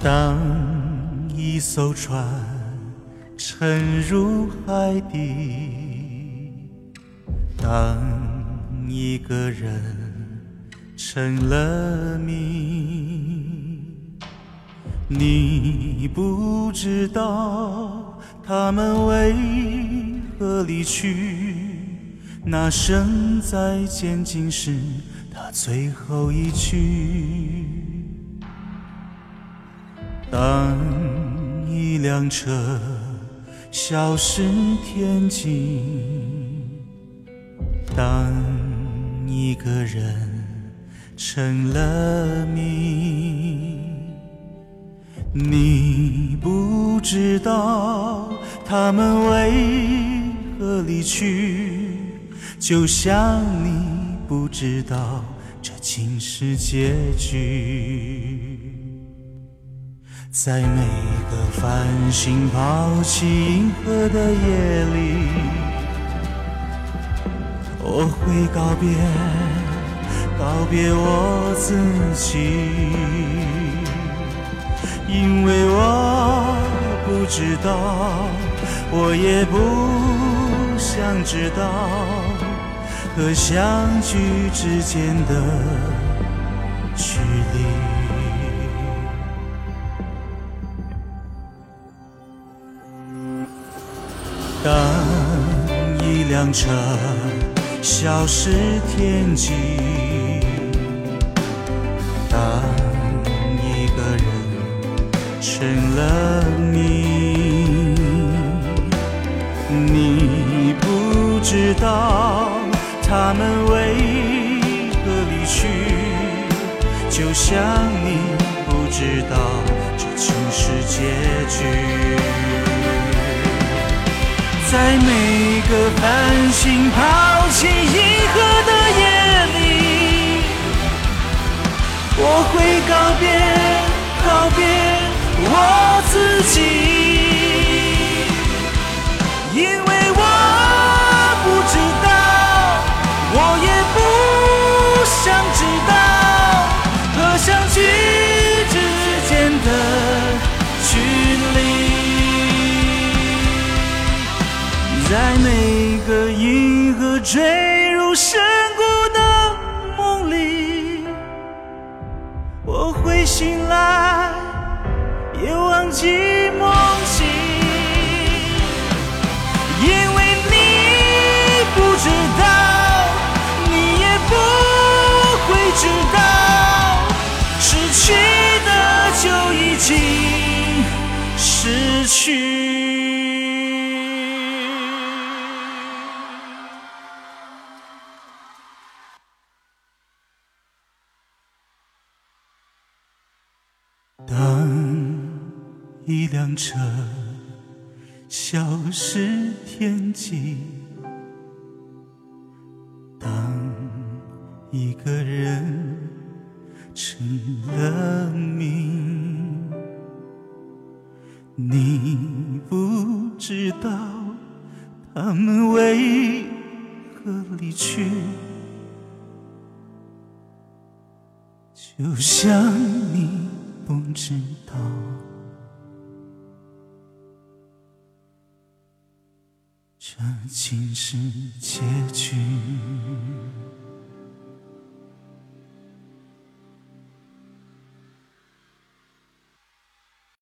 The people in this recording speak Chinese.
当一艘船沉入海底，当一个人成了谜，你不知道他们为何离去。那声再见，竟是他最后一句。当一辆车消失天际，当一个人成了谜，你不知道他们为何离去，就像你不知道这竟是结局。在每个繁星抛弃银河的夜里，我会告别，告别我自己，因为我不知道，我也不想知道，和相聚之间的距离。当一辆车消失天际，当一个人成了谜，你不知道他们为何离去，就像你不知道这竟是结局。在每个繁星抛弃银河的夜里，我会告别，坠入深谷的梦里，我会醒来，也忘记梦境，因为你不知道，你也不会知道，失去的就已经失去。一辆车消失天际，当一个人成了谜，你不知道他们为何离去，就像你。不知道，这竟是结局。